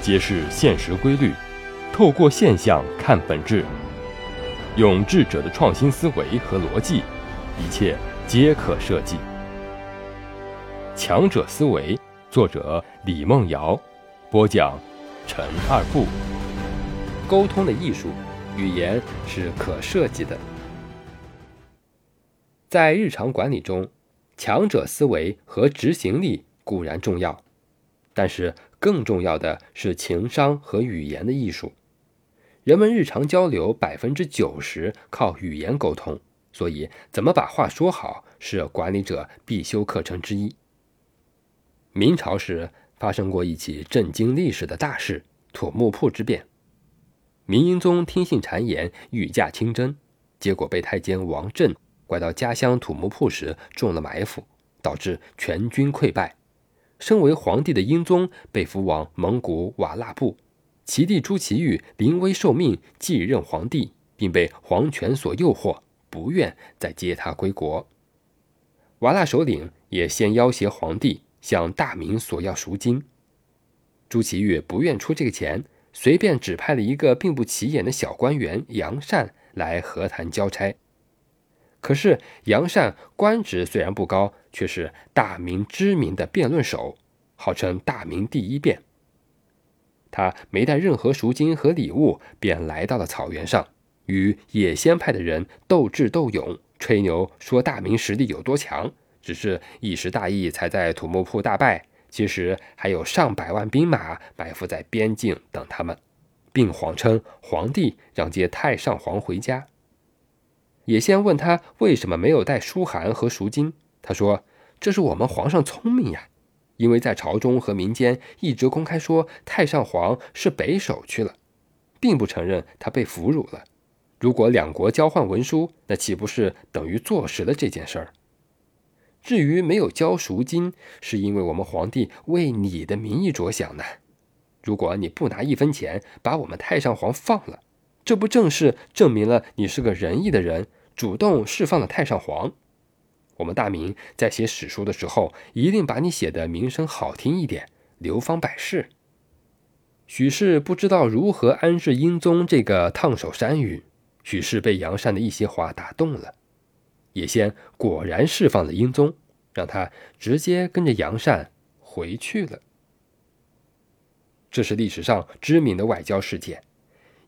揭示现实规律，透过现象看本质，用智者的创新思维和逻辑，一切皆可设计。强者思维，作者李梦瑶，播讲陈二步。沟通的艺术，语言是可设计的。在日常管理中，强者思维和执行力固然重要，但是更重要的是情商和语言的艺术。人们日常交流百分之九十靠语言沟通，所以怎么把话说好是管理者必修课程之一。明朝时发生过一起震惊历史的大事——土木堡之变。明英宗听信谗言，御驾亲征，结果被太监王振。拐到家乡土木铺时中了埋伏，导致全军溃败。身为皇帝的英宗被俘往蒙古瓦剌部，其弟朱祁钰临危受命继任皇帝，并被皇权所诱惑，不愿再接他归国。瓦剌首领也先要挟皇帝向大明索要赎金，朱祁钰不愿出这个钱，随便指派了一个并不起眼的小官员杨善来和谈交差。可是杨善官职虽然不高，却是大明知名的辩论手，号称大明第一辩。他没带任何赎金和礼物，便来到了草原上，与野仙派的人斗智斗勇，吹牛说大明实力有多强。只是一时大意，才在土木堡大败。其实还有上百万兵马埋伏在边境等他们，并谎称皇帝让接太上皇回家。也先问他为什么没有带书函和赎金。他说：“这是我们皇上聪明呀，因为在朝中和民间一直公开说太上皇是北守去了，并不承认他被俘虏了。如果两国交换文书，那岂不是等于坐实了这件事儿？至于没有交赎金，是因为我们皇帝为你的名义着想呢。如果你不拿一分钱，把我们太上皇放了，这不正是证明了你是个仁义的人？”主动释放了太上皇，我们大明在写史书的时候，一定把你写的名声好听一点，流芳百世。许氏不知道如何安置英宗这个烫手山芋，许氏被杨善的一些话打动了，也先果然释放了英宗，让他直接跟着杨善回去了。这是历史上知名的外交事件，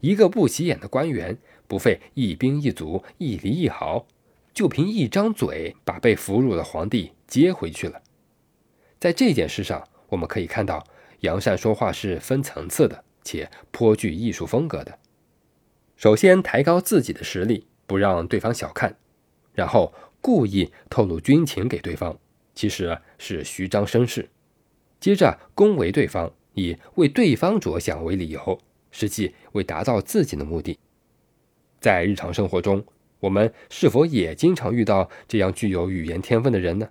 一个不起眼的官员。不费一兵一卒一厘一毫，就凭一张嘴把被俘虏的皇帝接回去了。在这件事上，我们可以看到杨善说话是分层次的，且颇具艺术风格的。首先抬高自己的实力，不让对方小看，然后故意透露军情给对方，其实是虚张声势。接着恭维对方，以为对方着想为理由，实际为达到自己的目的。在日常生活中，我们是否也经常遇到这样具有语言天分的人呢？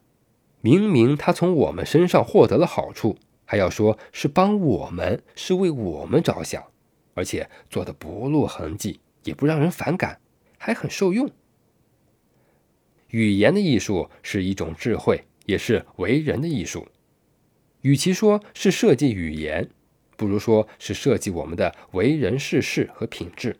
明明他从我们身上获得了好处，还要说是帮我们，是为我们着想，而且做的不露痕迹，也不让人反感，还很受用。语言的艺术是一种智慧，也是为人的艺术。与其说是设计语言，不如说是设计我们的为人世事和品质。